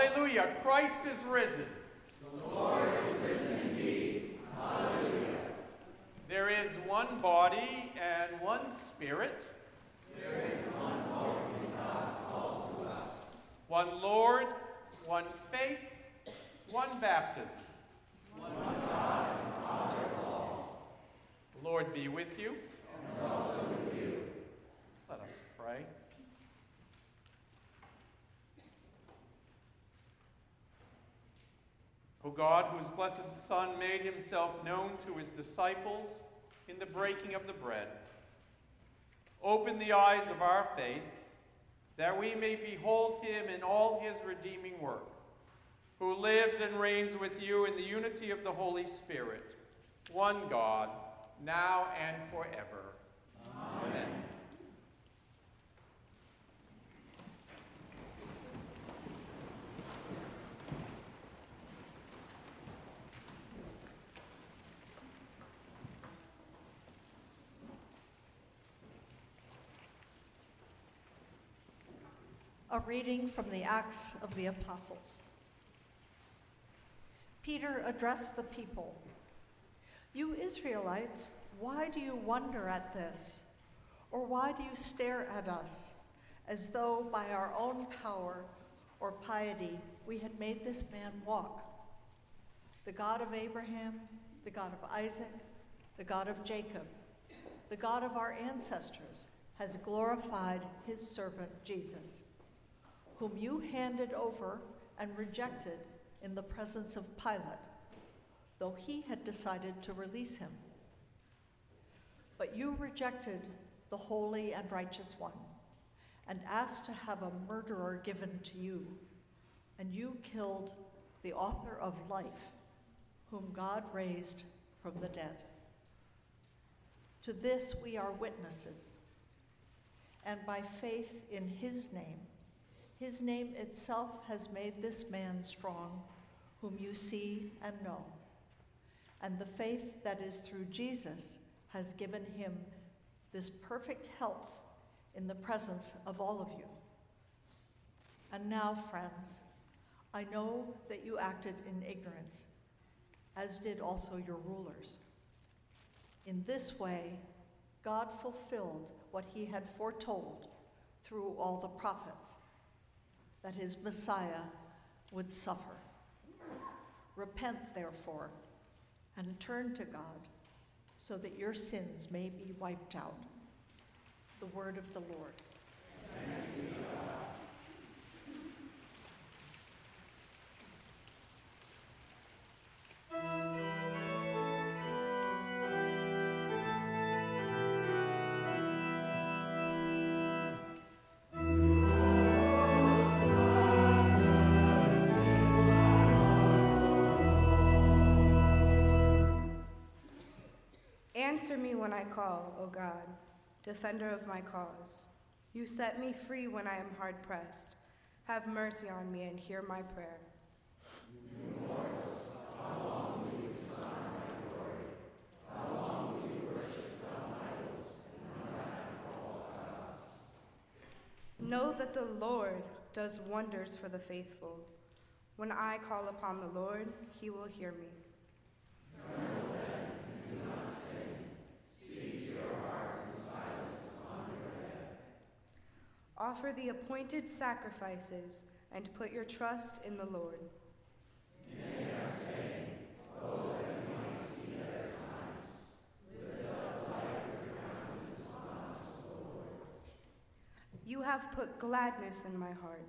Alleluia, Christ is risen. The Lord is risen indeed. Hallelujah. There is one body and one spirit. There is one hope in God's call to us. One Lord, one faith, one baptism. One God and Father of all. The Lord be with you. And also with you. Let us pray. O God, whose blessed Son made himself known to his disciples in the breaking of the bread, open the eyes of our faith that we may behold him in all his redeeming work, who lives and reigns with you in the unity of the Holy Spirit, one God, now and forever. Amen. Amen. A reading from the Acts of the Apostles. Peter addressed the people You Israelites, why do you wonder at this? Or why do you stare at us as though by our own power or piety we had made this man walk? The God of Abraham, the God of Isaac, the God of Jacob, the God of our ancestors has glorified his servant Jesus whom you handed over and rejected in the presence of Pilate, though he had decided to release him. But you rejected the holy and righteous one and asked to have a murderer given to you, and you killed the author of life, whom God raised from the dead. To this we are witnesses, and by faith in his name, his name itself has made this man strong, whom you see and know. And the faith that is through Jesus has given him this perfect health in the presence of all of you. And now, friends, I know that you acted in ignorance, as did also your rulers. In this way, God fulfilled what he had foretold through all the prophets that his Messiah would suffer. Repent, therefore, and turn to God so that your sins may be wiped out. The word of the Lord. Answer me when I call, O God, defender of my cause. You set me free when I am hard pressed. Have mercy on me and hear my prayer. Know that the Lord does wonders for the faithful. When I call upon the Lord, he will hear me. Offer the appointed sacrifices and put your trust in the Lord. You have put gladness in my heart,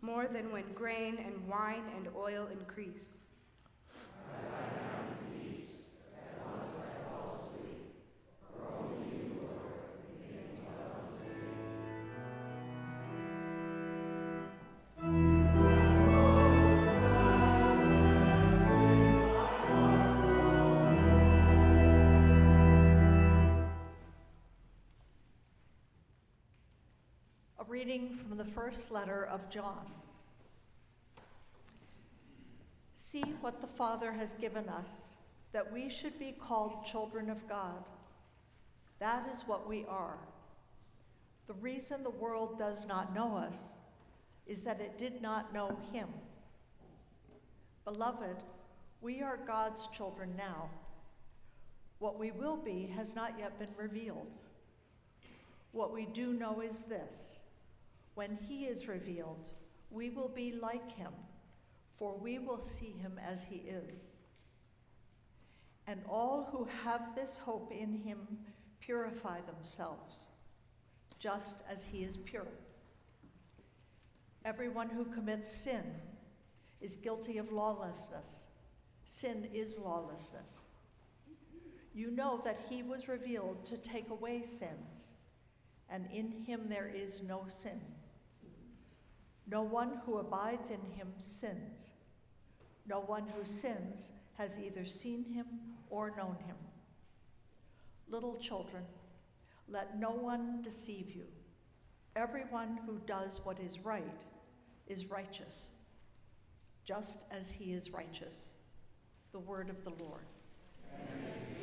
more than when grain and wine and oil increase. Reading from the first letter of John. See what the Father has given us, that we should be called children of God. That is what we are. The reason the world does not know us is that it did not know him. Beloved, we are God's children now. What we will be has not yet been revealed. What we do know is this when he is revealed, we will be like him, for we will see him as he is. And all who have this hope in him purify themselves, just as he is pure. Everyone who commits sin is guilty of lawlessness. Sin is lawlessness. You know that he was revealed to take away sins, and in him there is no sin. No one who abides in him sins. No one who sins has either seen him or known him. Little children, let no one deceive you. Everyone who does what is right is righteous, just as he is righteous. The word of the Lord. gospel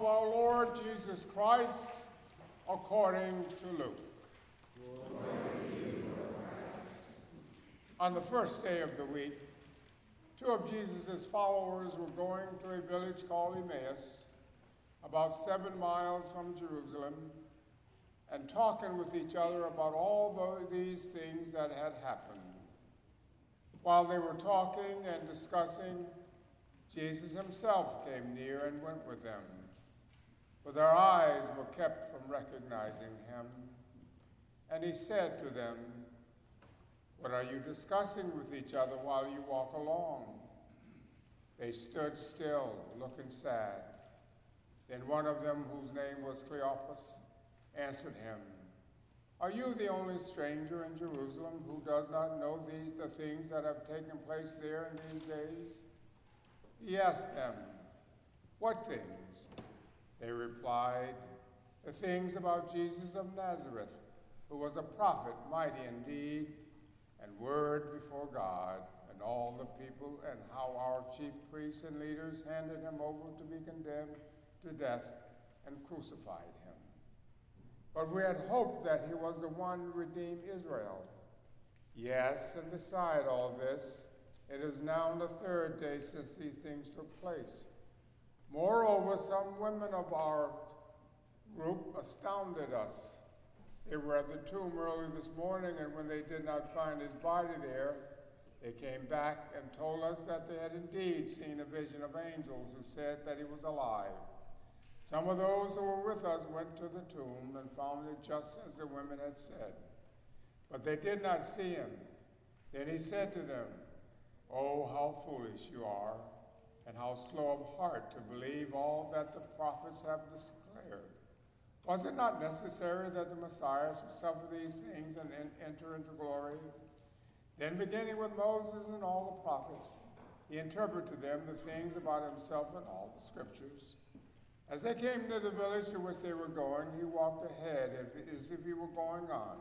of our Lord Jesus Christ according to Luke. On the first day of the week, two of Jesus' followers were going to a village called Emmaus, about seven miles from Jerusalem, and talking with each other about all these things that had happened. While they were talking and discussing, Jesus himself came near and went with them. But their eyes were kept from recognizing him. And he said to them, What are you discussing with each other while you walk along? They stood still, looking sad. Then one of them, whose name was Cleopas, answered him, Are you the only stranger in Jerusalem who does not know the things that have taken place there in these days? He asked them, What things? They replied, The things about Jesus of Nazareth, who was a prophet, mighty indeed, and word before God and all the people, and how our chief priests and leaders handed him over to be condemned to death and crucified him. But we had hoped that he was the one who redeem Israel. Yes, and beside all this, it is now the third day since these things took place. Moreover, some women of our group astounded us. They were at the tomb early this morning, and when they did not find his body there, they came back and told us that they had indeed seen a vision of angels who said that he was alive. Some of those who were with us went to the tomb and found it just as the women had said. But they did not see him. Then he said to them, Oh, how foolish you are, and how slow of heart to believe all that the prophets have declared. Was it not necessary that the Messiah should suffer these things and then enter into glory? Then, beginning with Moses and all the prophets, he interpreted to them the things about himself in all the scriptures. As they came to the village to which they were going, he walked ahead as if he were going on.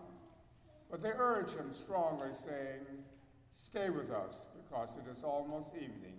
But they urged him strongly, saying, Stay with us, because it is almost evening,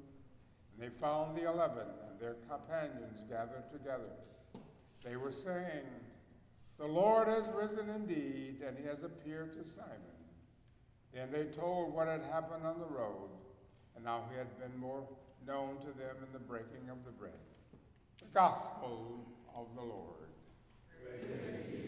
They found the eleven and their companions gathered together. They were saying, The Lord has risen indeed, and he has appeared to Simon. Then they told what had happened on the road, and how he had been more known to them in the breaking of the bread. The Gospel of the Lord. Praise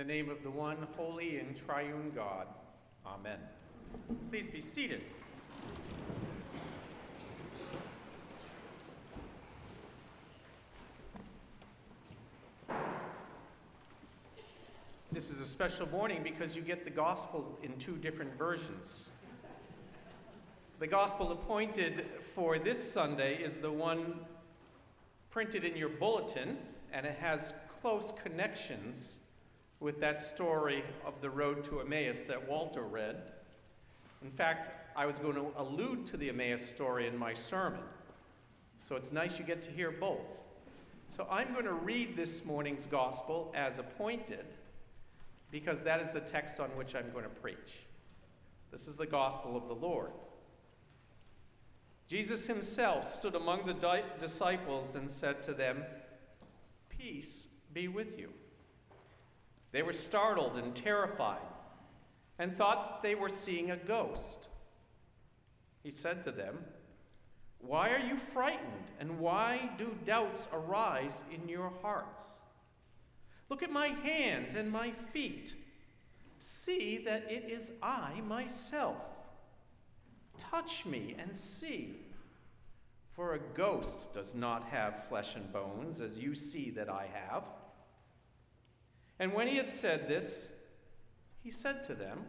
the name of the one holy and triune God. Amen. Please be seated. This is a special morning because you get the gospel in two different versions. The gospel appointed for this Sunday is the one printed in your bulletin, and it has close connections with that story of the road to Emmaus that Walter read. In fact, I was going to allude to the Emmaus story in my sermon. So it's nice you get to hear both. So I'm going to read this morning's gospel as appointed because that is the text on which I'm going to preach. This is the gospel of the Lord. Jesus himself stood among the di- disciples and said to them, Peace be with you. They were startled and terrified and thought they were seeing a ghost. He said to them, Why are you frightened, and why do doubts arise in your hearts? Look at my hands and my feet. See that it is I myself. Touch me and see. For a ghost does not have flesh and bones, as you see that I have. And when he had said this, he said to them,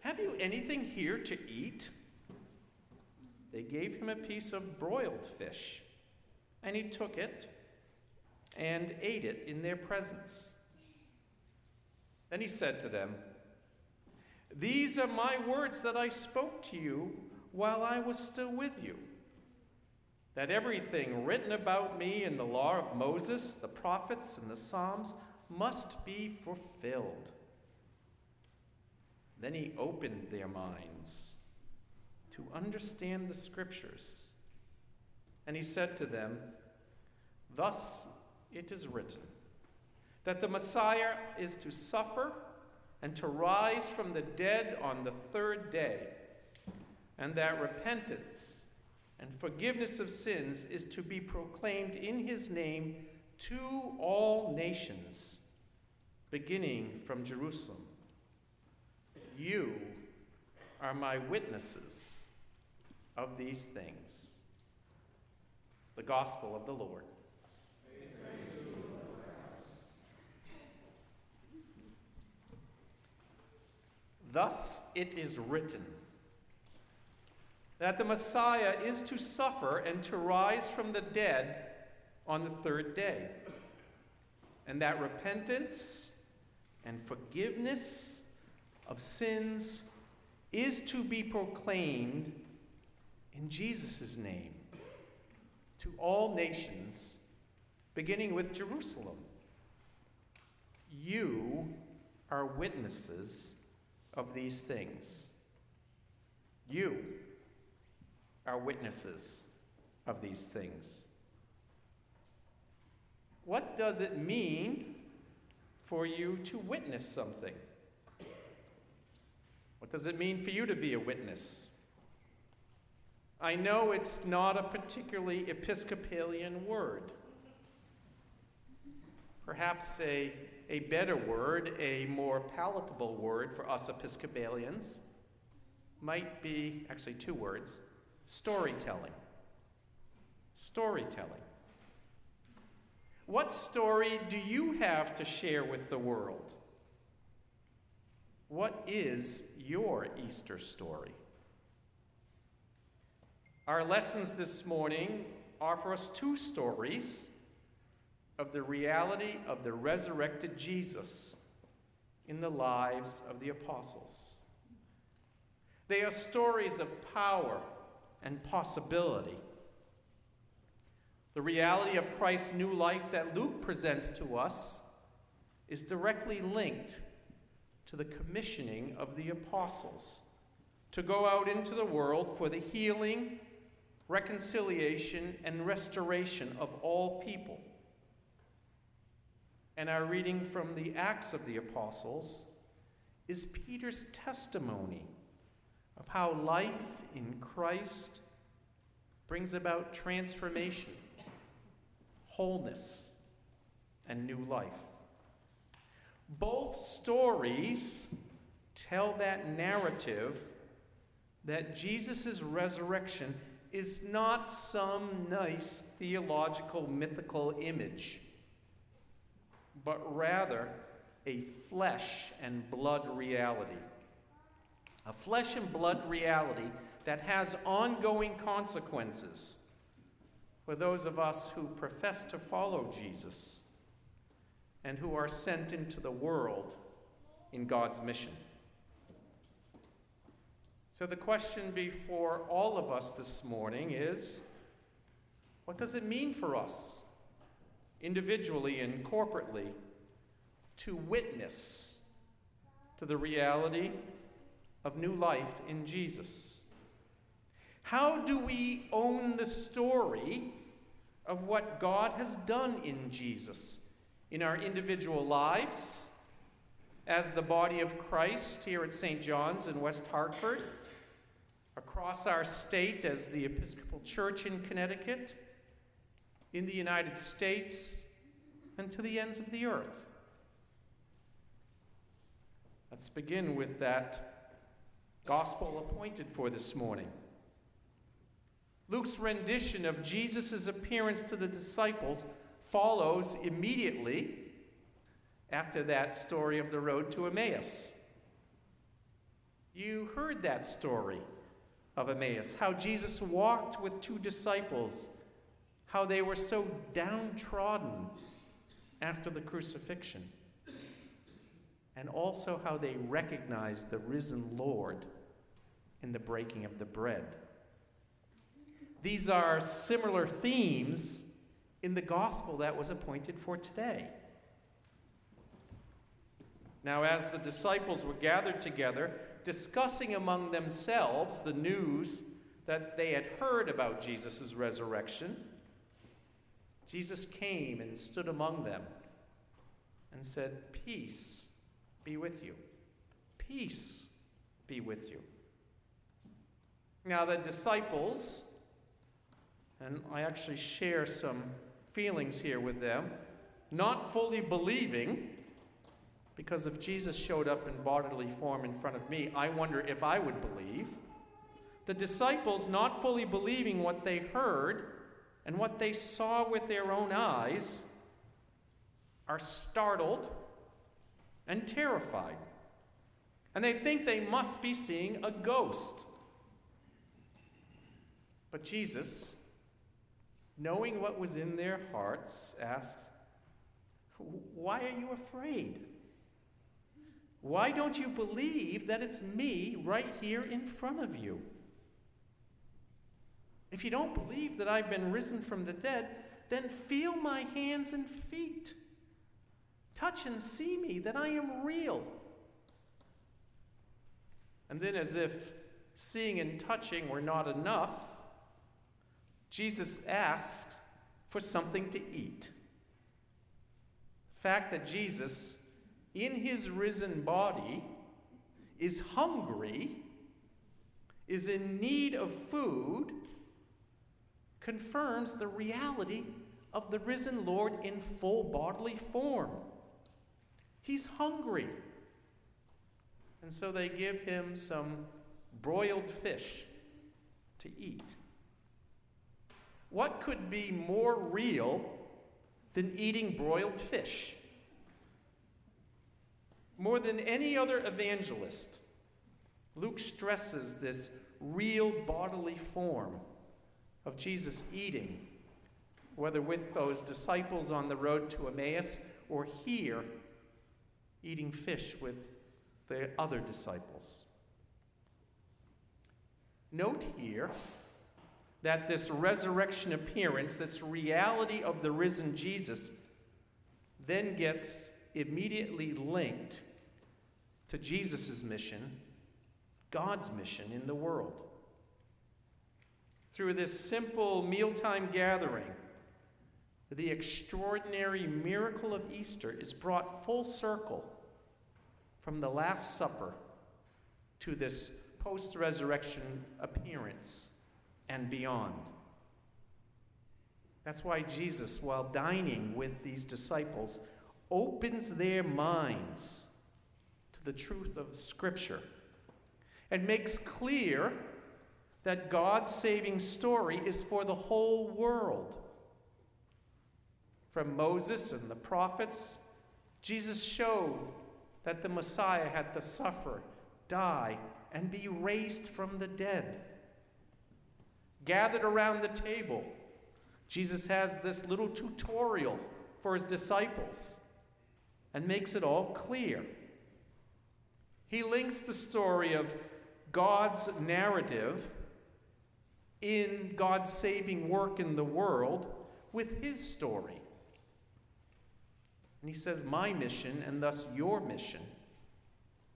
Have you anything here to eat? They gave him a piece of broiled fish, and he took it and ate it in their presence. Then he said to them, These are my words that I spoke to you while I was still with you. That everything written about me in the law of Moses, the prophets, and the Psalms must be fulfilled. Then he opened their minds to understand the scriptures. And he said to them, Thus it is written that the Messiah is to suffer and to rise from the dead on the third day, and that repentance and forgiveness of sins is to be proclaimed in his name to all nations, beginning from Jerusalem. You are my witnesses of these things. The Gospel of the Lord. Thus it is written that the Messiah is to suffer and to rise from the dead on the third day, and that repentance and forgiveness of sins is to be proclaimed in Jesus' name to all nations, beginning with Jerusalem. You are witnesses of these things. You are witnesses of these things. What does it mean for you to witness something? What does it mean for you to be a witness? I know it's not a particularly Episcopalian word. Perhaps a a better word, a more palatable word for us Episcopalians, might be actually two words storytelling. Storytelling. What story do you have to share with the world? What is your Easter story? Our lessons this morning offer us two stories of the reality of the resurrected Jesus in the lives of the apostles. They are stories of power and possibility. The reality of Christ's new life that Luke presents to us is directly linked to the commissioning of the apostles to go out into the world for the healing, reconciliation, and restoration of all people. And our reading from the Acts of the Apostles is Peter's testimony of how life in Christ brings about transformation, wholeness, and new life. Both stories tell that narrative that Jesus' resurrection is not some nice theological mythical image but rather a flesh and blood reality. A flesh and blood reality that has ongoing consequences for those of us who profess to follow Jesus and who are sent into the world in God's mission. So, the question before all of us this morning is what does it mean for us individually and corporately, to witness to the reality of new life in Jesus. How do we own the story of what God has done in Jesus in our individual lives as the body of Christ here at St. John's in West Hartford, across our state as the Episcopal Church in Connecticut, in the United States, and to the ends of the earth. Let's begin with that gospel appointed for this morning. Luke's rendition of Jesus' appearance to the disciples follows immediately after that story of the road to Emmaus. You heard that story of Emmaus, how Jesus walked with two disciples, how they were so downtrodden after the crucifixion, and also how they recognized the risen Lord in the breaking of the bread. These are similar themes in the gospel that was appointed for today. Now, as the disciples were gathered together, discussing among themselves the news that they had heard about Jesus' resurrection, Jesus came and stood among them and said, Peace be with you. Peace be with you. Now, the disciples, and I actually share some feelings here with them, not fully believing, because if Jesus showed up in bodily form in front of me, I wonder if I would believe. The disciples, not fully believing what they heard and what they saw with their own eyes, are startled and terrified. And they think they must be seeing a ghost. But Jesus, knowing what was in their hearts, asks, Why are you afraid? Why don't you believe that it's me right here in front of you? If you don't believe that I've been risen from the dead, then feel my hands and feet. Touch and see me, that I am real. And then, as if seeing and touching were not enough, Jesus asked for something to eat. The fact that Jesus, in his risen body, is hungry, is in need of food, confirms the reality of the risen Lord in full bodily form. He's hungry. And so they give him some broiled fish to eat. What could be more real than eating broiled fish? More than any other evangelist, Luke stresses this real bodily form of Jesus eating, whether with those disciples on the road to Emmaus or here eating fish with the other disciples. Note here that this resurrection appearance, this reality of the risen Jesus, then gets immediately linked to Jesus' mission, God's mission in the world. Through this simple mealtime gathering, the extraordinary miracle of Easter is brought full circle from the Last Supper to this post resurrection appearance and beyond. That's why Jesus, while dining with these disciples, opens their minds to the truth of Scripture and makes clear that God's saving story is for the whole world from Moses and the prophets, Jesus showed that the Messiah had to suffer, die, and be raised from the dead. Gathered around the table, Jesus has this little tutorial for his disciples and makes it all clear. He links the story of God's narrative in God's saving work in the world with his story. And he says, My mission, and thus your mission,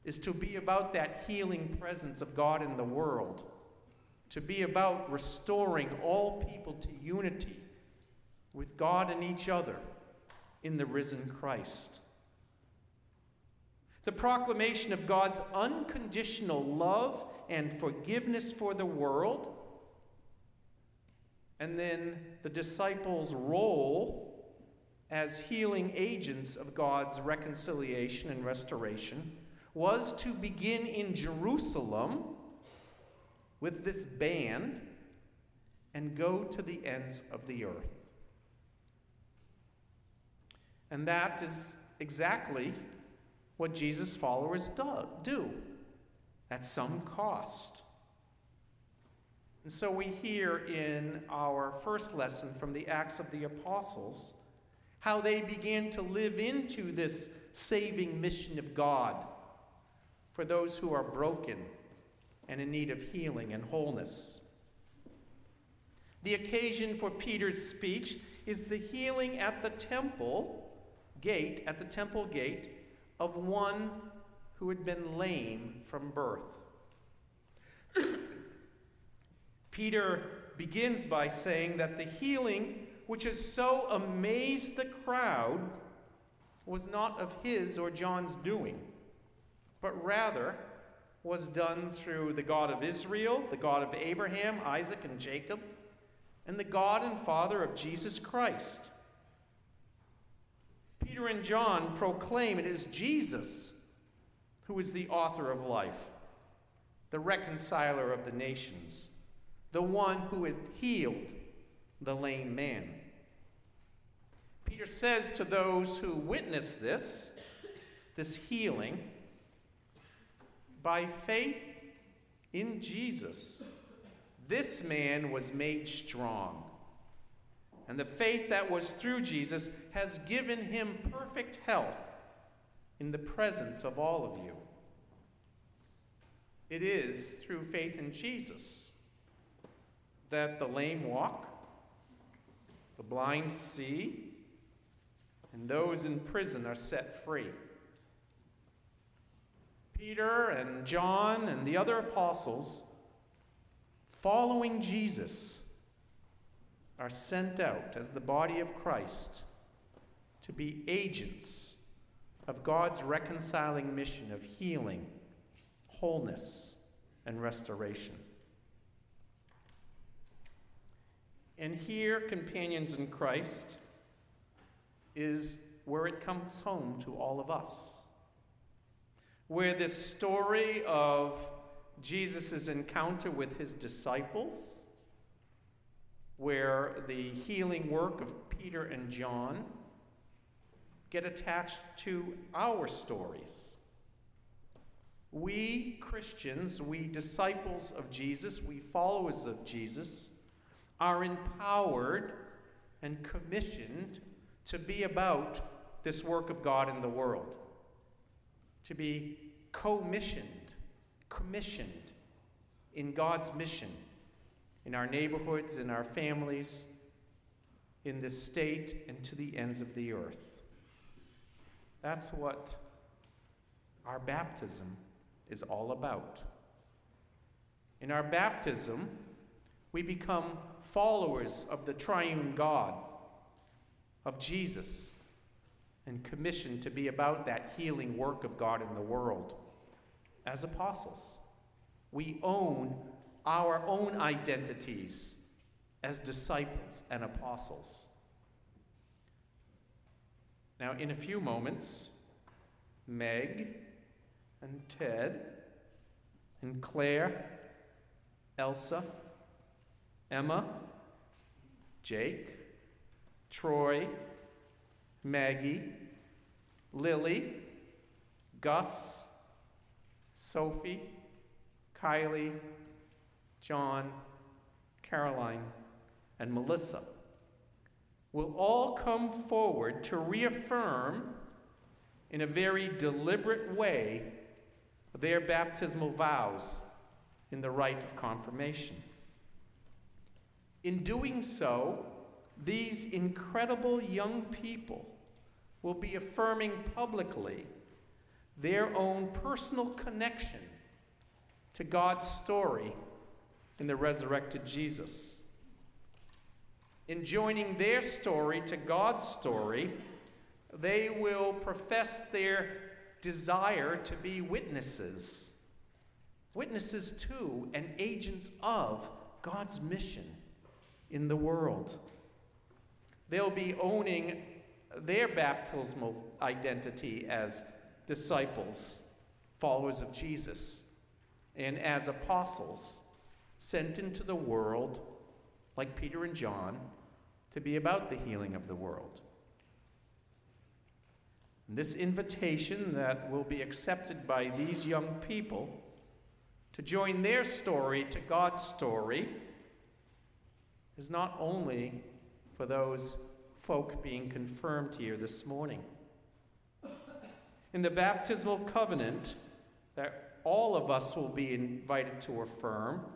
is to be about that healing presence of God in the world, to be about restoring all people to unity with God and each other in the risen Christ. the proclamation of God's unconditional love and forgiveness for the world, and then the disciples' role as healing agents of God's reconciliation and restoration was to begin in Jerusalem with this band and go to the ends of the earth. And that is exactly what Jesus' followers do at some cost. And so we hear in our first lesson from the Acts of the Apostles how they began to live into this saving mission of God for those who are broken and in need of healing and wholeness. The occasion for Peter's speech is the healing at the temple gate, at the temple gate, of one who had been lame from birth. Peter begins by saying that the healing which has so amazed the crowd was not of his or John's doing, but rather was done through the God of Israel, the God of Abraham, Isaac, and Jacob, and the God and Father of Jesus Christ. Peter and John proclaim it is Jesus who is the author of life, the reconciler of the nations, the one who had healed the lame man. Peter says to those who witness this, this healing, by faith in Jesus, this man was made strong. And the faith that was through Jesus has given him perfect health in the presence of all of you. It is through faith in Jesus that the lame walk, the blind see, and those in prison are set free. Peter and John and the other apostles, following Jesus, are sent out as the body of Christ to be agents of God's reconciling mission of healing, wholeness, and restoration. And here, companions in Christ, is where it comes home to all of us. Where this story of Jesus' encounter with his disciples, where the healing work of Peter and John get attached to our stories. We Christians, we disciples of Jesus, we followers of Jesus, are empowered and commissioned to be about this work of God in the world, to be co-missioned, commissioned in God's mission in our neighborhoods, in our families, in this state, and to the ends of the earth. That's what our baptism is all about. In our baptism, we become followers of the triune God, of Jesus, and commissioned to be about that healing work of God in the world as apostles. We own our own identities as disciples and apostles. Now, in a few moments, Meg and Ted and Claire, Elsa, Emma, Jake, Troy, Maggie, Lily, Gus, Sophie, Kylie, John, Caroline, and Melissa will all come forward to reaffirm in a very deliberate way their baptismal vows in the rite of confirmation. In doing so, these incredible young people will be affirming publicly their own personal connection to God's story in the resurrected Jesus. In joining their story to God's story, they will profess their desire to be witnesses. Witnesses to and agents of God's mission in the world. They'll be owning their baptismal identity as disciples, followers of Jesus, and as apostles sent into the world, like Peter and John, to be about the healing of the world. And this invitation that will be accepted by these young people to join their story to God's story is not only for those folk being confirmed here this morning. In the baptismal covenant that all of us will be invited to affirm,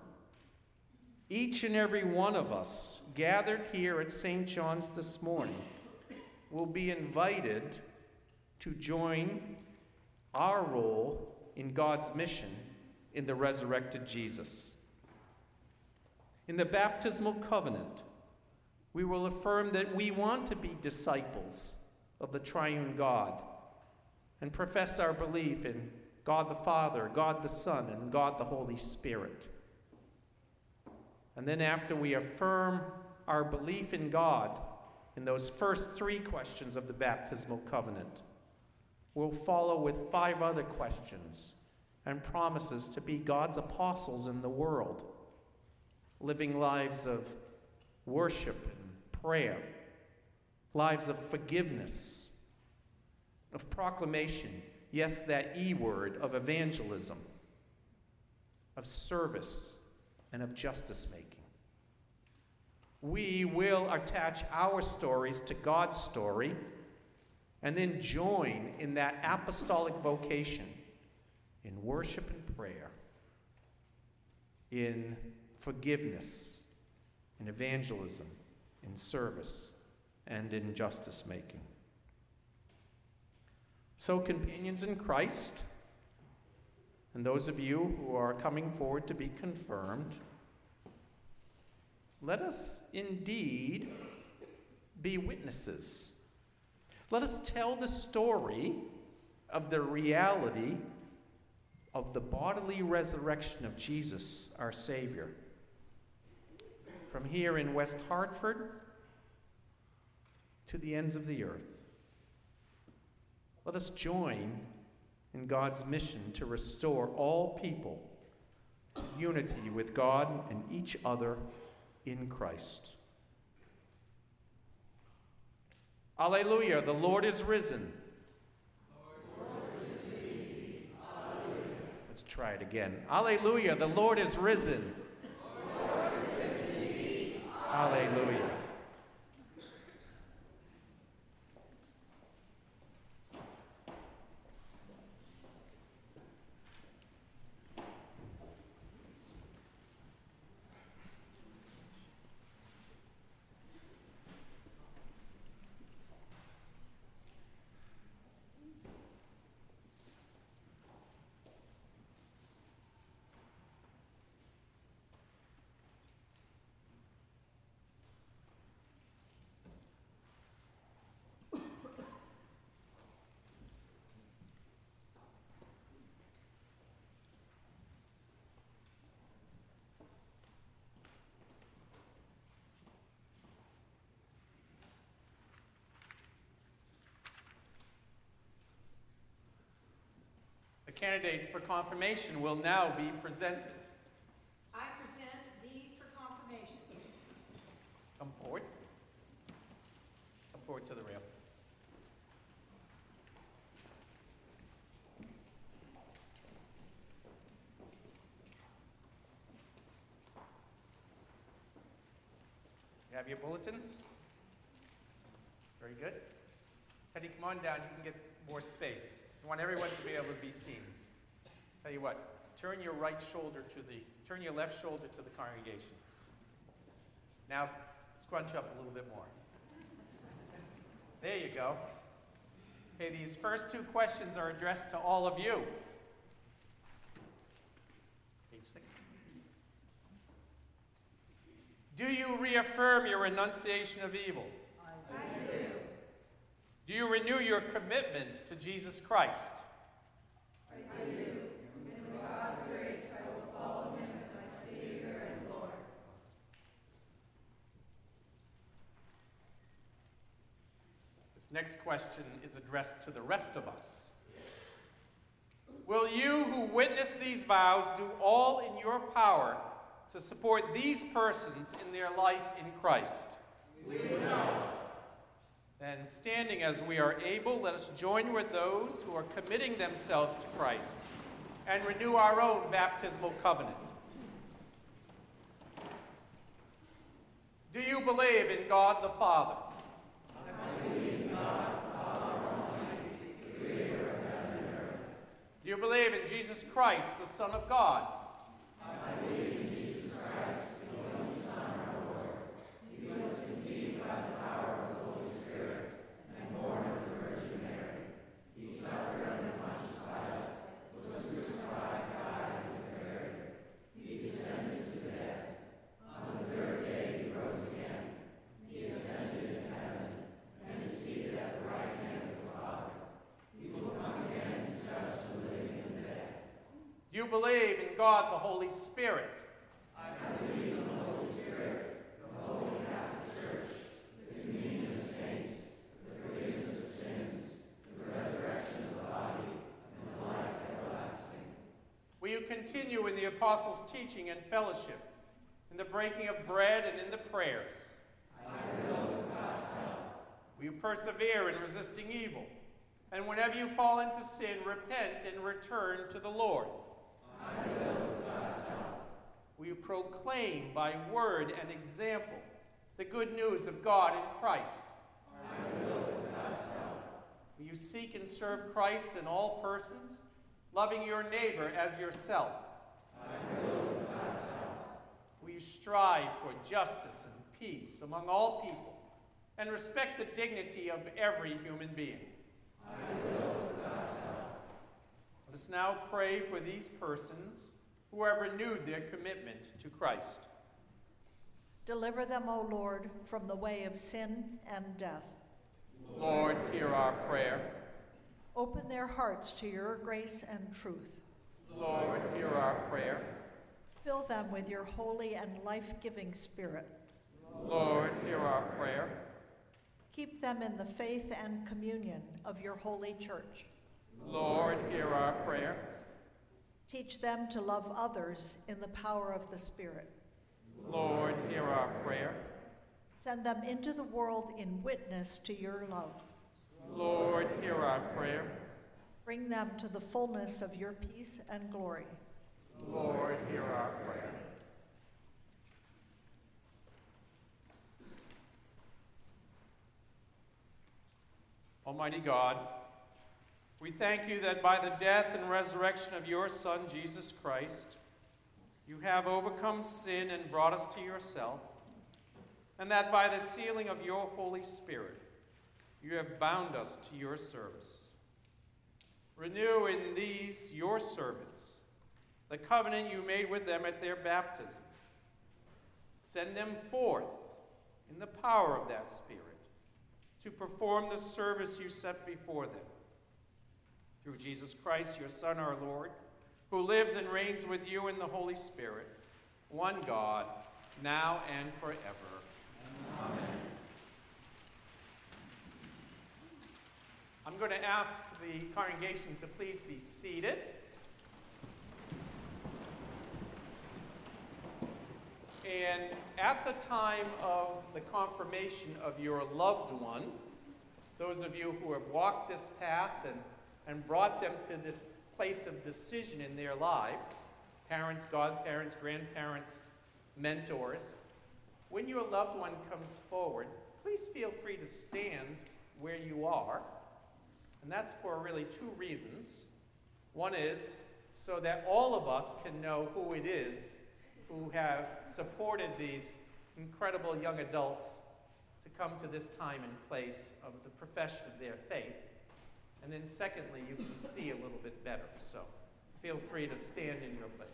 each and every one of us gathered here at St. John's this morning will be invited to join our role in God's mission in the resurrected Jesus. In the baptismal covenant, we will affirm that we want to be disciples of the triune God and profess our belief in God the Father, God the Son, and God the Holy Spirit. And then, after we affirm our belief in God in those first three questions of the baptismal covenant, we'll follow with five other questions and promises to be God's apostles in the world, living lives of worship prayer, lives of forgiveness, of proclamation, yes, that E word of evangelism, of service, and of justice making. We will attach our stories to God's story and then join in that apostolic vocation in worship and prayer, in forgiveness, in evangelism, in service, and in justice making. So, companions in Christ, and those of you who are coming forward to be confirmed, let us indeed be witnesses. Let us tell the story of the reality of the bodily resurrection of Jesus, our Savior. From here in West Hartford to the ends of the earth. Let us join in God's mission to restore all people to unity with God and each other in Christ. Alleluia, the Lord is risen. Let's try it again. Alleluia, the Lord is risen. Risen Alleluia. Candidates for confirmation will now be presented. I present these for confirmation. Come forward. Come forward to the rail. You have your bulletins? Very good. Teddy, come on down. You can get more space. I want everyone to be able to be seen. Tell you what, turn your right shoulder to the, turn your left shoulder to the congregation. Now, scrunch up a little bit more. There you go. Okay, these first two questions are addressed to all of you. Page six. Do you reaffirm your renunciation of evil? I do. Do you renew your commitment to Jesus Christ? I do. And with God's grace, I will follow him as my Savior and Lord. This next question is addressed to the rest of us. Will you who witness these vows do all in your power to support these persons in their life in Christ? We will. Then, standing as we are able, let us join with those who are committing themselves to Christ and renew our own baptismal covenant. Do you believe in God the Father? I believe in God the Father Almighty, creator of heaven and earth. Do you believe in Jesus Christ, the Son of God? I believe in Jesus Christ, the only Son, our Lord. He was conceived by the power of the Holy Spirit and born of the Virgin Mary. He suffered under Pontius Pilate, was crucified, died, and was buried. He descended to the dead. On the third day he rose again. He ascended into heaven and is seated at the right hand of the Father. He will come again to judge the living and the dead. Do you believe in God the Holy Spirit? I believe in the Holy Spirit, the Holy Catholic Church, the communion of saints, the forgiveness of sins, the resurrection of the body, and the life everlasting. Will you continue in the apostles' teaching and fellowship, in the breaking of bread and in the prayers? I will with God's help. Will you persevere in resisting evil? And whenever you fall into sin, repent and return to the Lord will with God's help. You proclaim by word and example the good news of God in Christ? Will you seek and serve Christ in all persons, loving your neighbor as yourself? Will you strive for justice and peace among all people and respect the dignity of every human being? Let us now pray for these persons who have renewed their commitment to Christ. Deliver them, O Lord, from the way of sin and death. Lord, hear our prayer. Open their hearts to your grace and truth. Lord, hear our prayer. Fill them with your holy and life giving spirit. Lord, hear our prayer. Keep them in the faith and communion of your holy church. Lord, hear our prayer. Teach them to love others in the power of the Spirit. Lord, hear our prayer. Send them into the world in witness to your love. Lord, hear our prayer. Bring them to the fullness of your peace and glory. Lord, hear our prayer. Almighty God, we thank you that by the death and resurrection of your Son, Jesus Christ, you have overcome sin and brought us to yourself, and that by the sealing of your Holy Spirit, you have bound us to your service. Renew in these your servants the covenant you made with them at their baptism. Send them forth in the power of that Spirit to perform the service you set before them. Through Jesus Christ, your Son, our Lord, who lives and reigns with you in the Holy Spirit, one God, now and forever. Amen. I'm going to ask the congregation to please be seated. And at the time of the confirmation of your loved one, those of you who have walked this path and, and brought them to this place of decision in their lives parents, godparents, grandparents, mentors when your loved one comes forward, please feel free to stand where you are. And that's for really two reasons. One is so that all of us can know who it is who have supported these incredible young adults to come to this time and place of the profession of their faith. And then, secondly, you can see a little bit better. So feel free to stand in your place.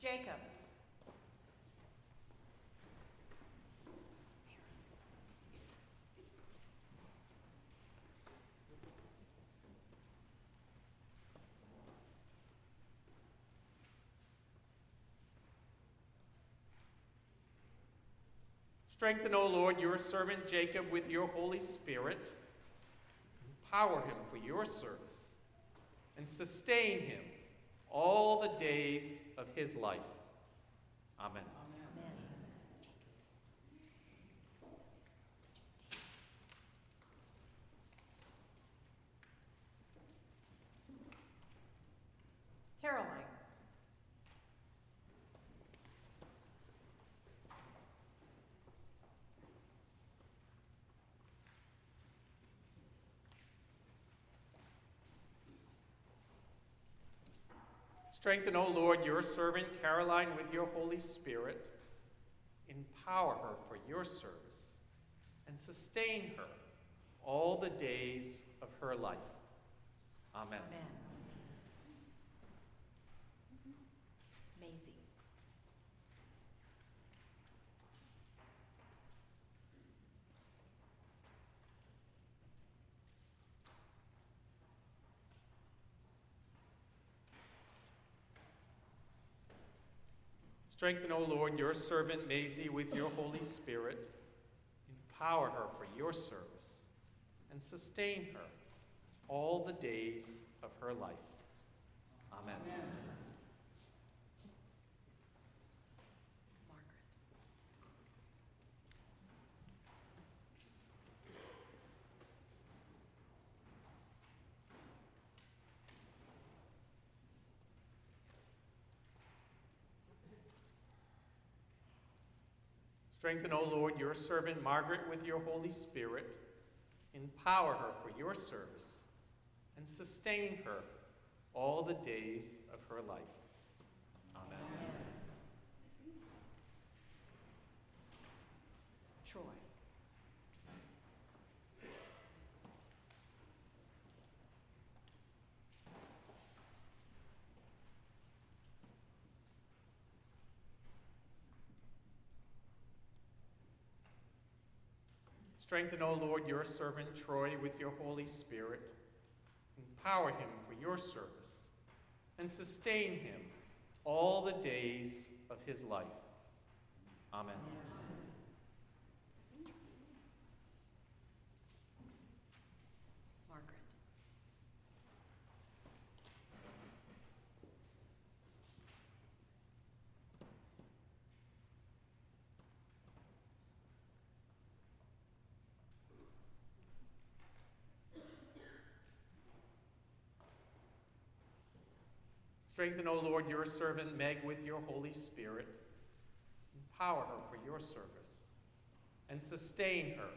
Jacob. Strengthen, O Lord, your servant Jacob with your Holy Spirit. Empower him for your service and sustain him all the days of his life. Amen. Caroline. Strengthen, O Lord, your servant Caroline with your Holy Spirit. Empower her for your service and sustain her all the days of her life. Amen. Amen. Maisie. Strengthen, O Lord, your servant Maisie with your Holy Spirit. Empower her for your service and sustain her all the days of her life. Amen. Margaret. Strengthen, O Lord, your servant Margaret with your Holy Spirit. Empower her for your service and sustain her all the days of her life. Amen. Troy. Strengthen, O Lord, your servant Troy with your Holy Spirit. Empower him for your service and sustain him all the days of his life. Amen. Margaret. Strengthen, O Lord, your servant Meg with your Holy Spirit. Empower her for your service and sustain her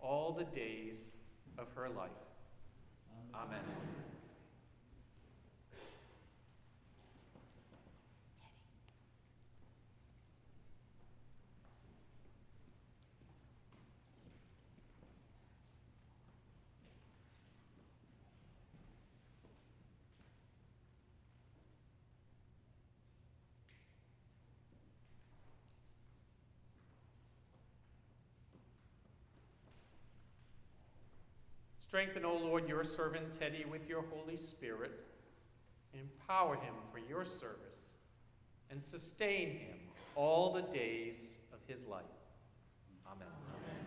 all the days of her life. Amen. Strengthen, O Lord, your servant Teddy with your Holy Spirit. Empower him for your service and sustain him all the days of his life. Amen. Claire.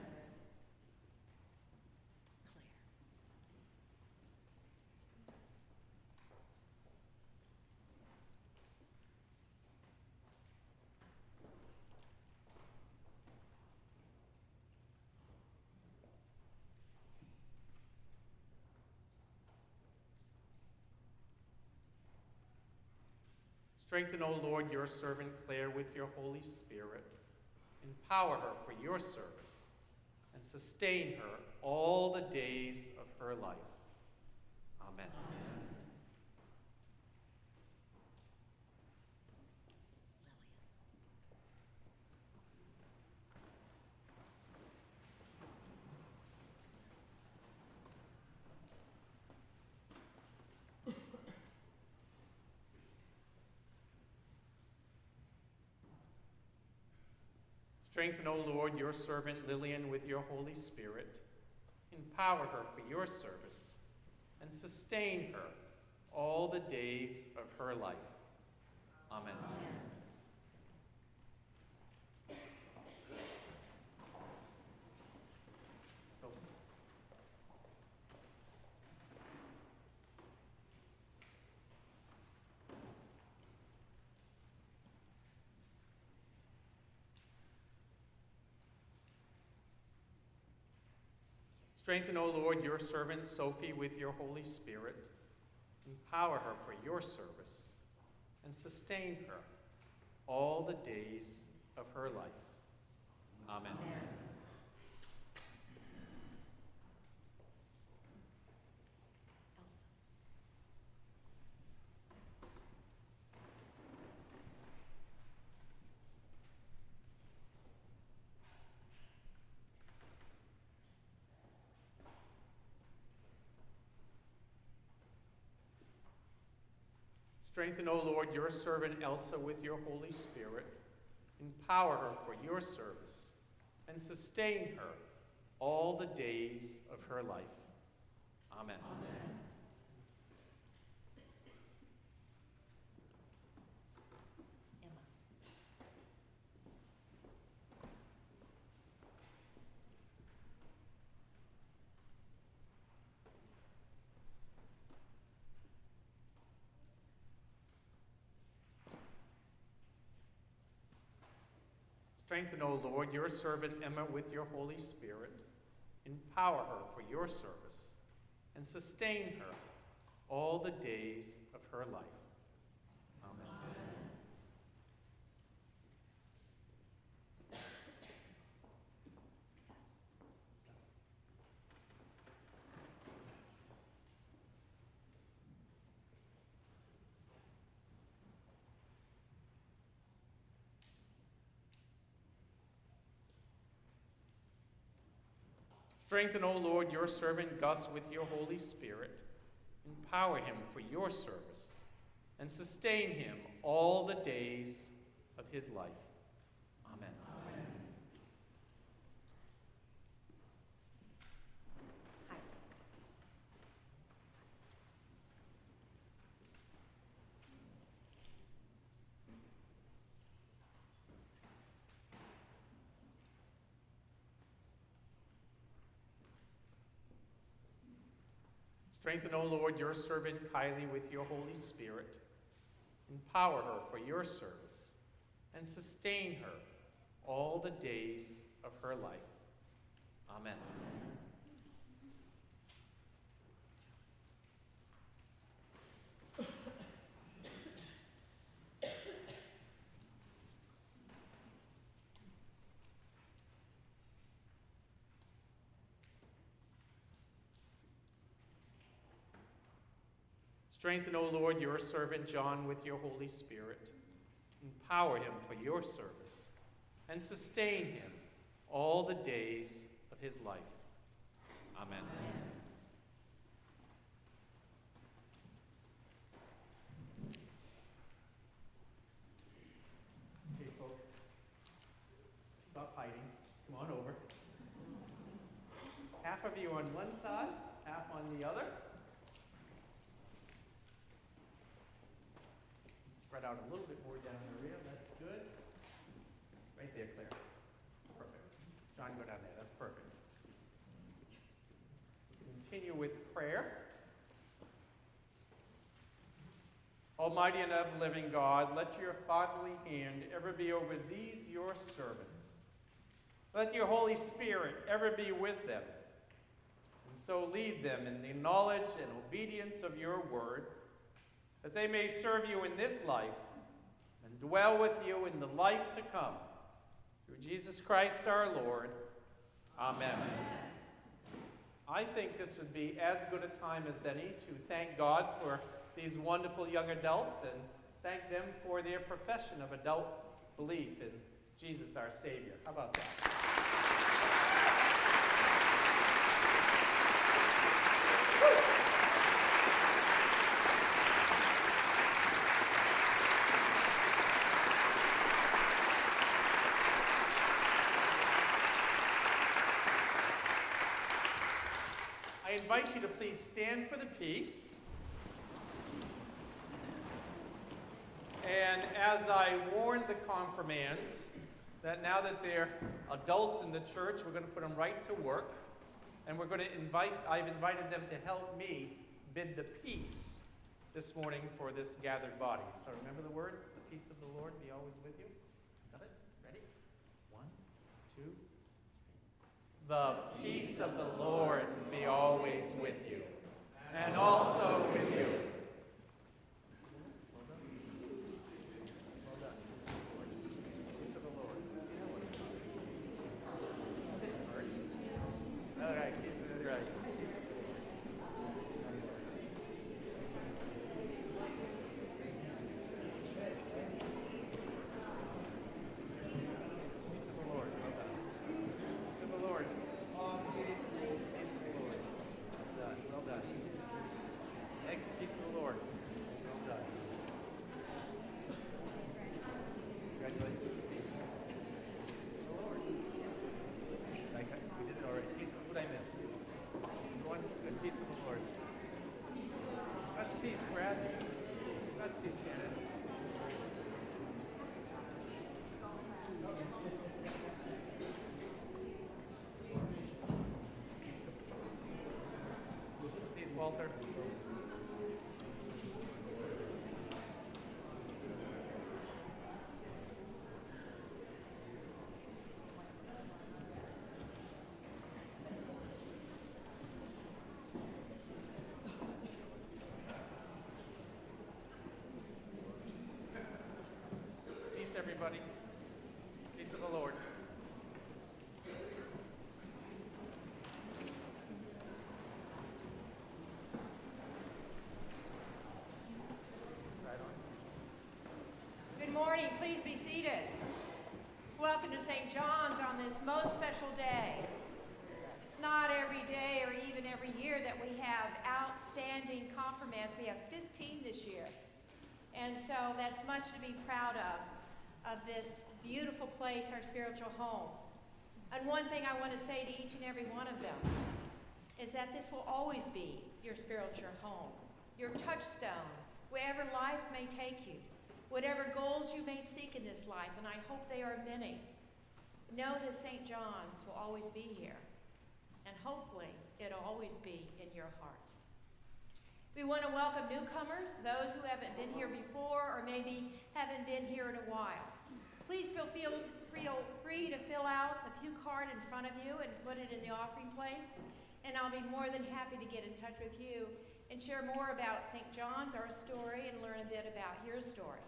Strengthen, O Lord, your servant Claire with your Holy Spirit. Empower her for your service and sustain her all the days of her life. Amen. Strengthen, O Lord, your servant Lillian with your Holy Spirit. Empower her for your service and sustain her all the days of her life. Amen. Strengthen, O Lord, your servant Sophie with your Holy Spirit. Empower her for your service and sustain her all the days of her life. Amen. Amen. Strengthen, O Lord, your servant Elsa with your Holy Spirit. Empower her for your service and sustain her all the days of her life. Amen. Amen. Strengthen, O Lord, your servant Emma with your Holy Spirit. Empower her for your service and sustain her all the days of her life. Strengthen, O Lord, your servant Gus with your Holy Spirit. Empower him for your service and sustain him all the days of his life. Amen. Amen. Strengthen, O Lord, your servant Kylie with your Holy Spirit. Empower her for your service and sustain her all the days of her life. Amen. Amen. Strengthen, O Lord, your servant John with your Holy Spirit. Empower him for your service and sustain him all the days of his life. Amen. Amen. Okay, folks. Stop hiding. Come on over. Half of you on one side, half on the other. Out a little bit more down the. That's good. Right there, Claire. Perfect. John, go down there. That's perfect. Continue with prayer. Almighty and ever living God, let your fatherly hand ever be over these your servants. Let your Holy Spirit ever be with them, and so lead them in the knowledge and obedience of your word that they may serve you in this life and dwell with you in the life to come. Through Jesus Christ our Lord. Amen. Amen. I think this would be as good a time as any to thank God for these wonderful young adults and thank them for their profession of adult belief in Jesus our Savior. How about that? Invite you to please stand for the peace. And as I warned the confirmands that now that they're adults in the church, we're going to put them right to work. And we're going to invite, I've invited them to help me bid the peace this morning for this gathered body. So remember the words, the peace of the Lord be always with you. Got it? Ready? One, two. The peace of the Lord be always with you, and also with you. All right, right. Peace of the Lord. Well done. Peace of the Lord. Peace of the Lord. Well done. Well done. Thank you. Peace of the Lord. Well done. Congratulations. Peace of the Lord. Like I- we did it already. Peace of, what did I miss? One, good peace of the Lord. That's peace, Brad. That's peace, Janet. Peace, Walter. Peace, everybody. Peace of the Lord. Right on. Good morning. Please be seated. Welcome to St. John's on this most special day. It's not every day or even every year that we have outstanding confirmands. We have 15 this year. And so that's much to be proud of, of this beautiful place, our spiritual home. And one thing I want to say to each and every one of them is that this will always be your spiritual home, your touchstone, wherever life may take you, whatever goals you may seek in this life, and I hope they are many. Know that St. John's will always be here, and hopefully it'll always be in your heart. We want to welcome newcomers, those who haven't been here before or maybe haven't been here in a while. Please feel, feel, feel free to fill out the pew card in front of you and put it in the offering plate. And I'll be more than happy to get in touch with you and share more about St. John's, our story, and learn a bit about your story.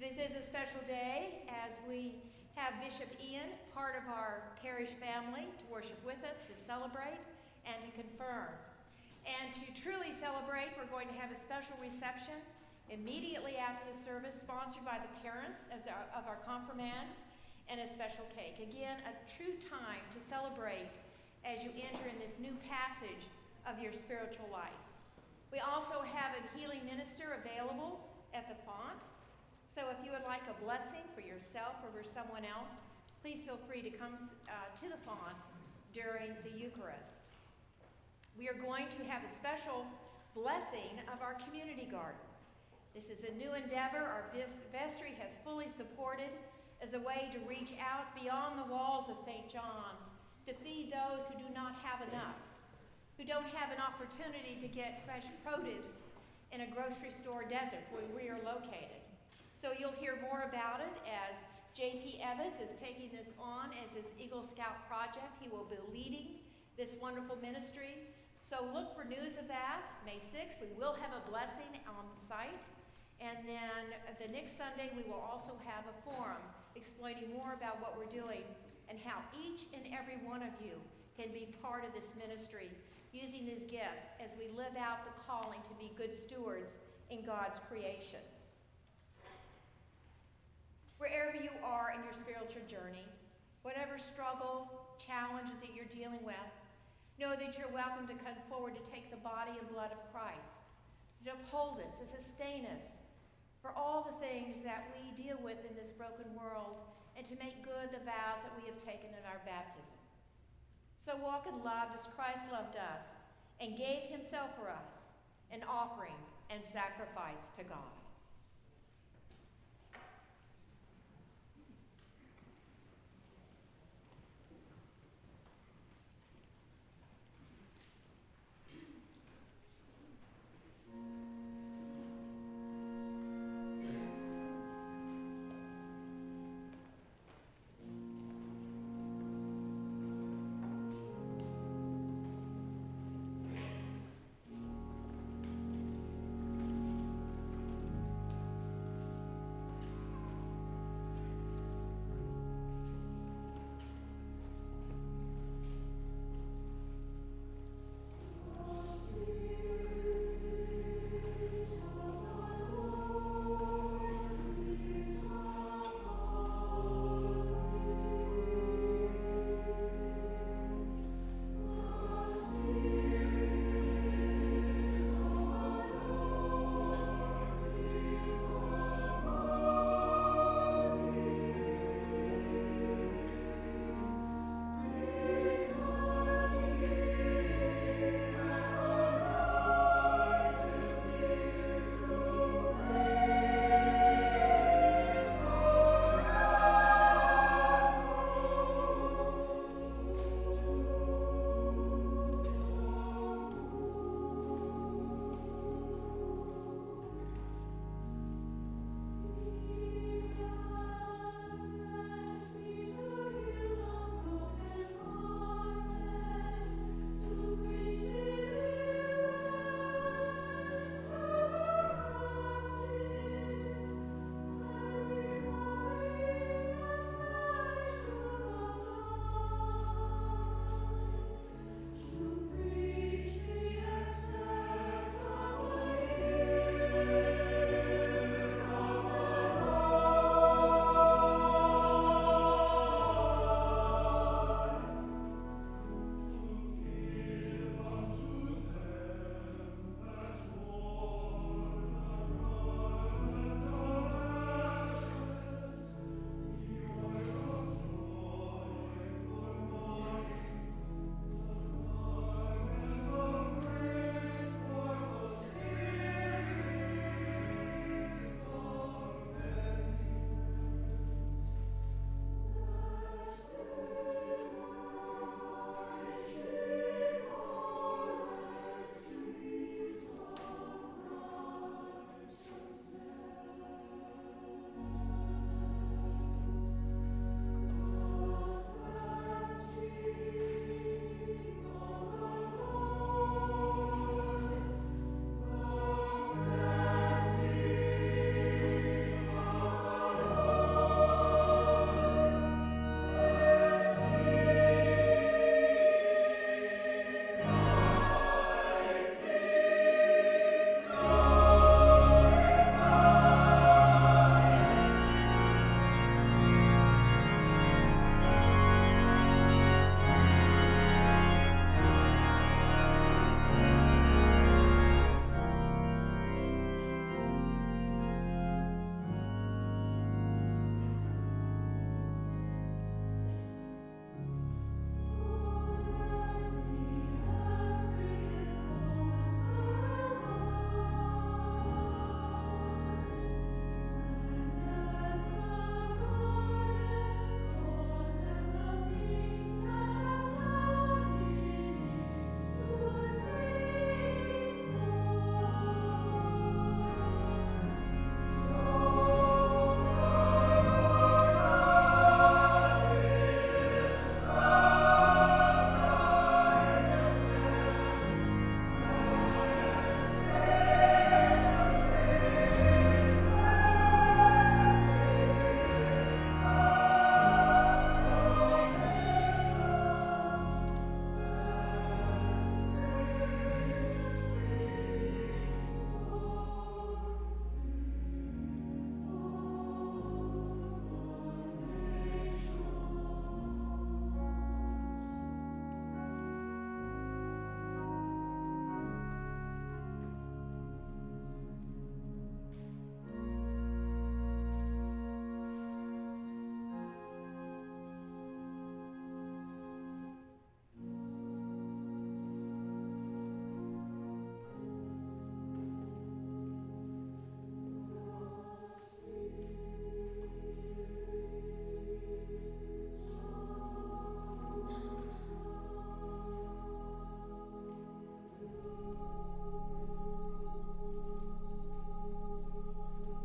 This is a special day as we have Bishop Ian, part of our parish family, to worship with us, to celebrate, and to confirm. And to truly celebrate, we're going to have a special reception immediately after the service, sponsored by the parents of our, confirmands, and a special cake. Again, a true time to celebrate as you enter in this new passage of your spiritual life. We also have a healing minister available at the font. So if you would like a blessing for yourself or for someone else, please feel free to come uh, to the font during the Eucharist. We are going to have a special blessing of our community garden. This is a new endeavor our vestry has fully supported as a way to reach out beyond the walls of St. John's to feed those who do not have enough, who don't have an opportunity to get fresh produce in a grocery store desert where we are located. So you'll hear more about it as J.P. Evans is taking this on as his Eagle Scout project. He will be leading this wonderful ministry. So look for news of that. May 6th, we will have a blessing on the site. And then the next Sunday, we will also have a forum explaining more about what we're doing and how each and every one of you can be part of this ministry using these gifts as we live out the calling to be good stewards in God's creation. Wherever you are in your spiritual journey, whatever struggle, challenges that you're dealing with, know that you're welcome to come forward to take the body and blood of Christ, to uphold us, to sustain us for all the things that we deal with in this broken world, and to make good the vows that we have taken in our baptism. So walk in love as Christ loved us and gave himself for us, an offering and sacrifice to God.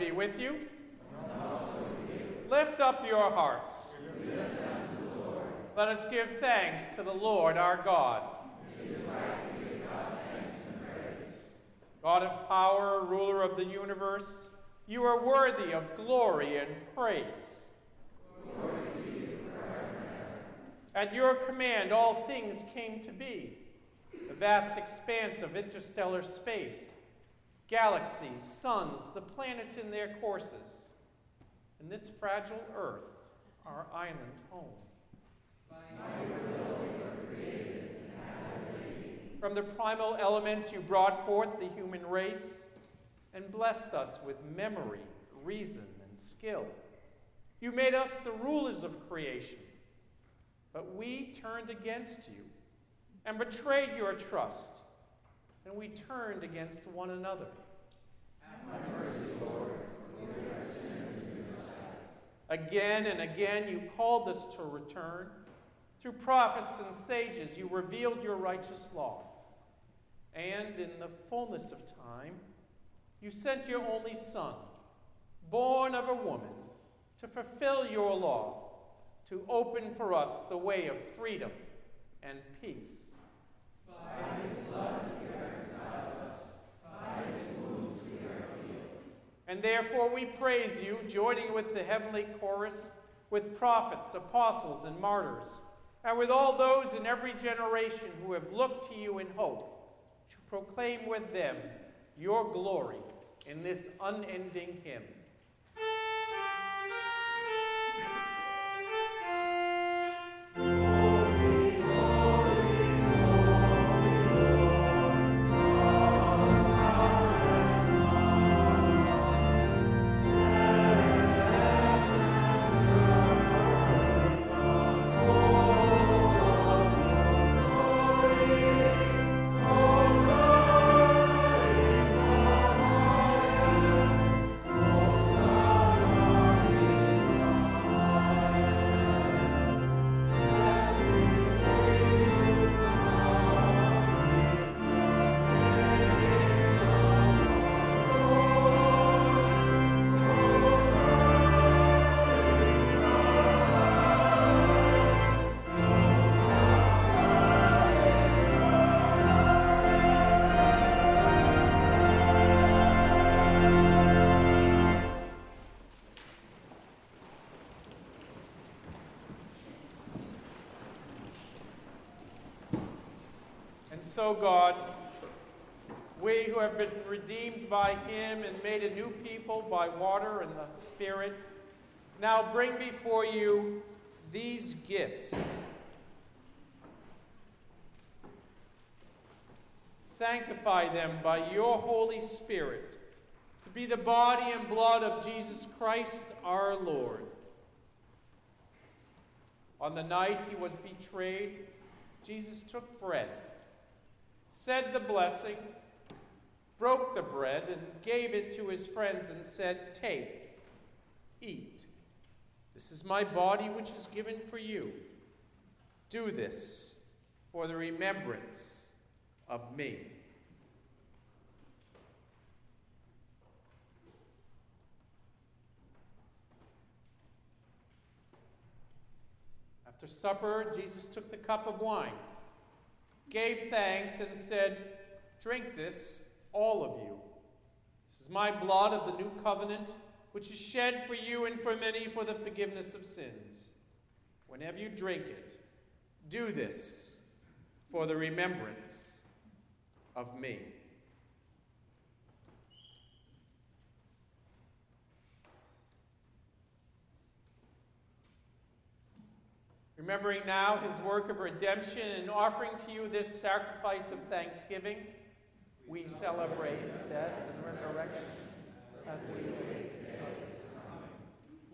be with you. Lift up your hearts. Let us give thanks to the Lord our God. God of power, ruler of the universe, you are worthy of glory and praise. At your command, all things came to be. The vast expanse of interstellar space, galaxies, suns, the planets in their courses, and this fragile earth, our island home. From the primal elements, you brought forth the human race and blessed us with memory, reason, and skill. You made us the rulers of creation, but we turned against you and betrayed your trust, and we turned against one another. Again and again, you called us to return. Through prophets and sages, you revealed your righteous law. And in the fullness of time, you sent your only Son, born of a woman, to fulfill your law, to open for us the way of freedom and peace. By his blood you reconciled us, by his wounds we are healed. And therefore we praise you, joining with the heavenly chorus, with prophets, apostles, and martyrs, and with all those in every generation who have looked to you in hope, to proclaim with them your glory in this unending hymn. And so, God, we who have been redeemed by him and made a new people by water and the Spirit, now bring before you these gifts. Sanctify them by your Holy Spirit to be the body and blood of Jesus Christ our Lord. On the night he was betrayed, Jesus took bread said the blessing, broke the bread, and gave it to his friends and said, Take, eat. This is my body which is given for you. Do this for the remembrance of me. After supper, Jesus took the cup of wine gave thanks, and said, Drink this, all of you. This is my blood of the new covenant, which is shed for you and for many for the forgiveness of sins. Whenever you drink it, do this for the remembrance of me. Remembering now his work of redemption and offering to you this sacrifice of thanksgiving, we celebrate his death and resurrection as we wait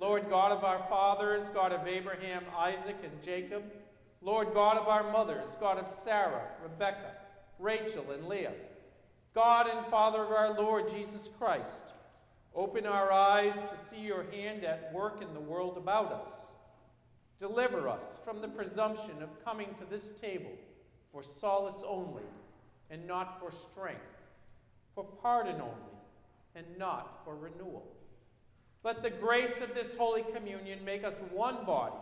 Lord God of our fathers, God of Abraham, Isaac, and Jacob, Lord God of our mothers, God of Sarah, Rebekah, Rachel, and Leah, God and Father of our Lord Jesus Christ, open our eyes to see your hand at work in the world about us Deliver us from the presumption of coming to this table for solace only and not for strength, for pardon only and not for renewal. Let the grace of this Holy Communion make us one body,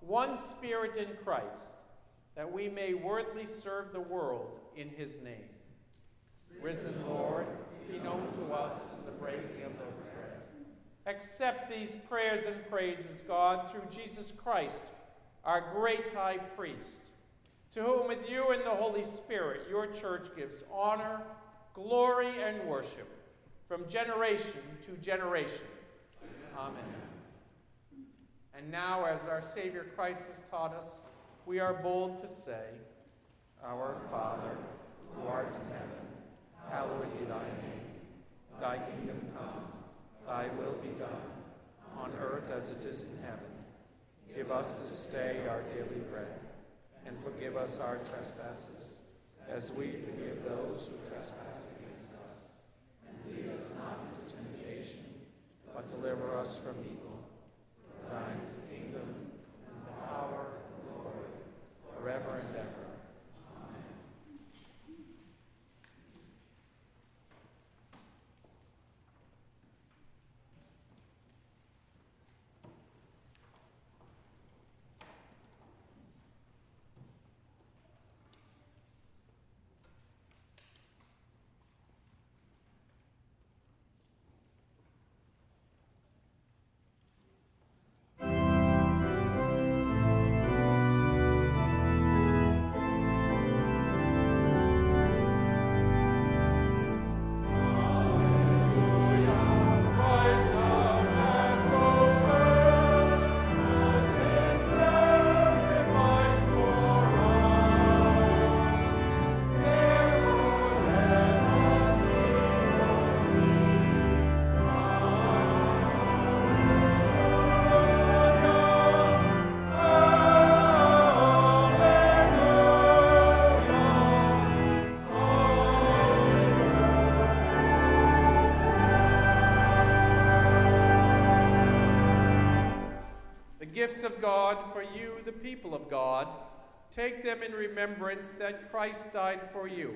one spirit in Christ, that we may worthily serve the world in his name. Risen Lord, be known to us in the breaking of the. Accept these prayers and praises, God, through Jesus Christ, our great high priest, to whom with you and the Holy Spirit your church gives honor, glory, and worship from generation to generation. Amen. And now, as our Savior Christ has taught us, we are bold to say, Our Father, who art in heaven, hallowed be thy name. Thy kingdom come, thy will be done, on earth as it is in heaven. Give us this day our daily bread, and forgive us our trespasses, as we forgive those gifts of God for you, the people of God. Take them in remembrance that Christ died for you,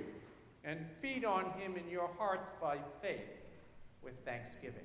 and feed on him in your hearts by faith with thanksgiving.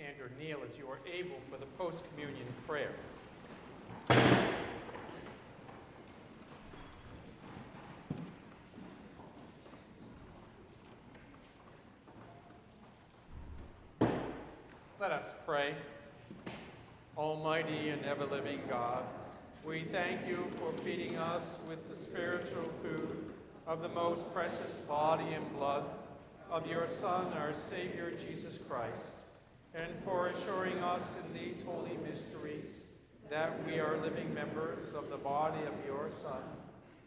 Stand or kneel as you are able for the post communion prayer. Let us pray. Almighty and ever living God, we thank you for feeding us with the spiritual food of the most precious body and blood of your Son, our Savior Jesus Christ, and for assuring us in these holy mysteries that we are living members of the body of your Son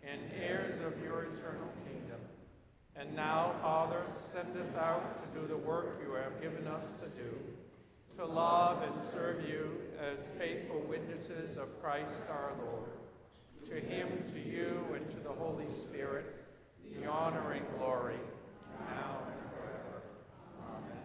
and heirs of your eternal kingdom. And now, Father, send us out to do the work you have given us to do to love and serve you as faithful witnesses of Christ our Lord. To him, to you, and to the Holy Spirit, the honor and glory, now and forever. Amen.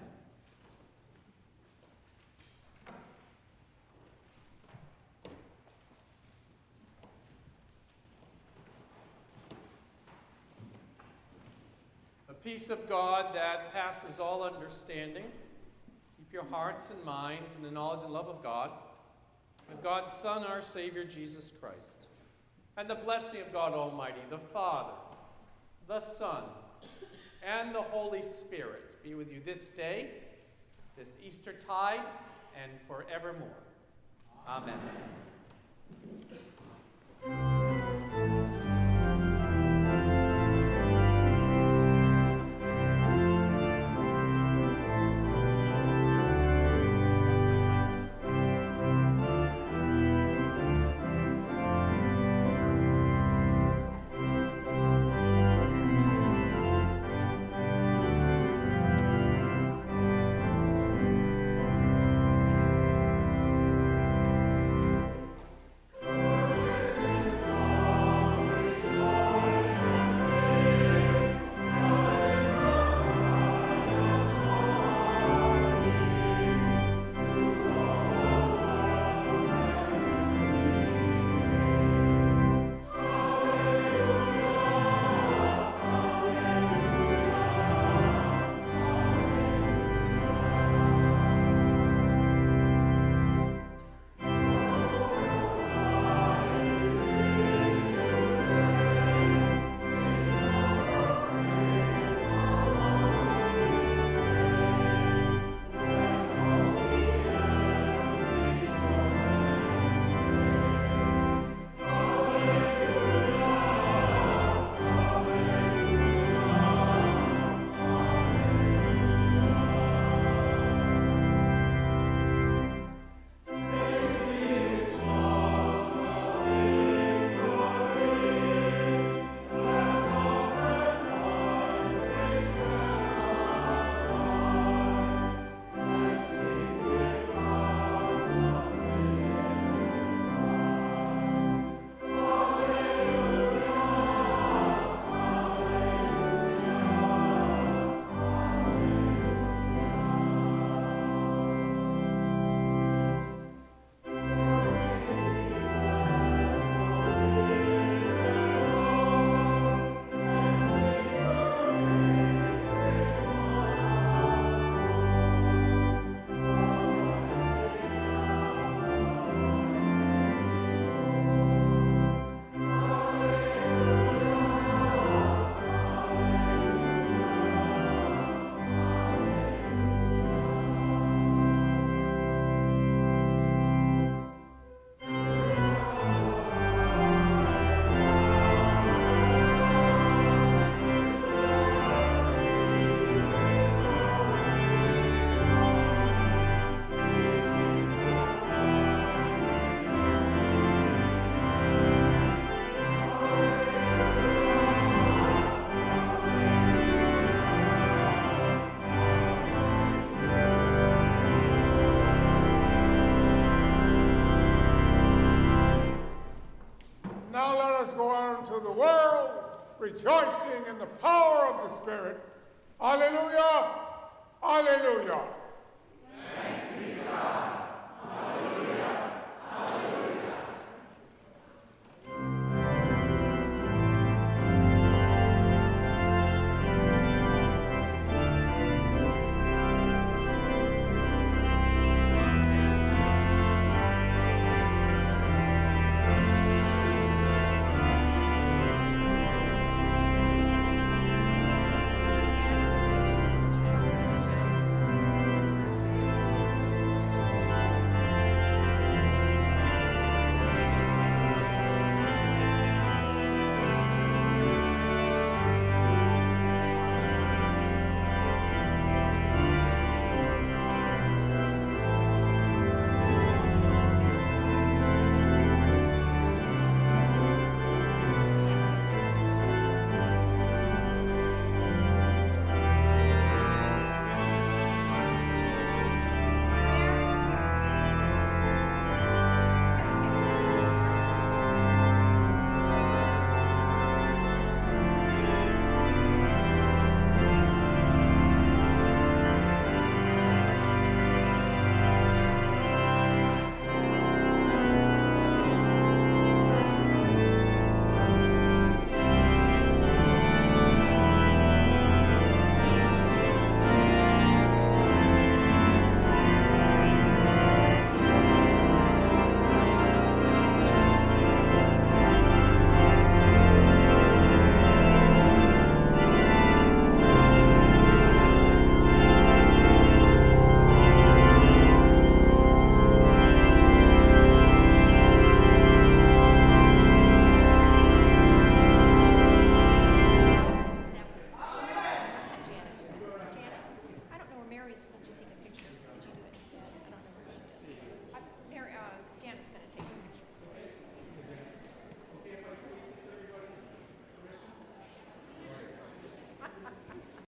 The peace of God that passes all understanding Keep your hearts and minds in the knowledge and love of God, of God's Son, our Savior, Jesus Christ. And the blessing of God Almighty, the Father, the Son, and the Holy Spirit be with you this day, this Easter tide, and forevermore. Amen. Rejoicing in the power of the Spirit. Alleluia! Alleluia! Thanks be to God.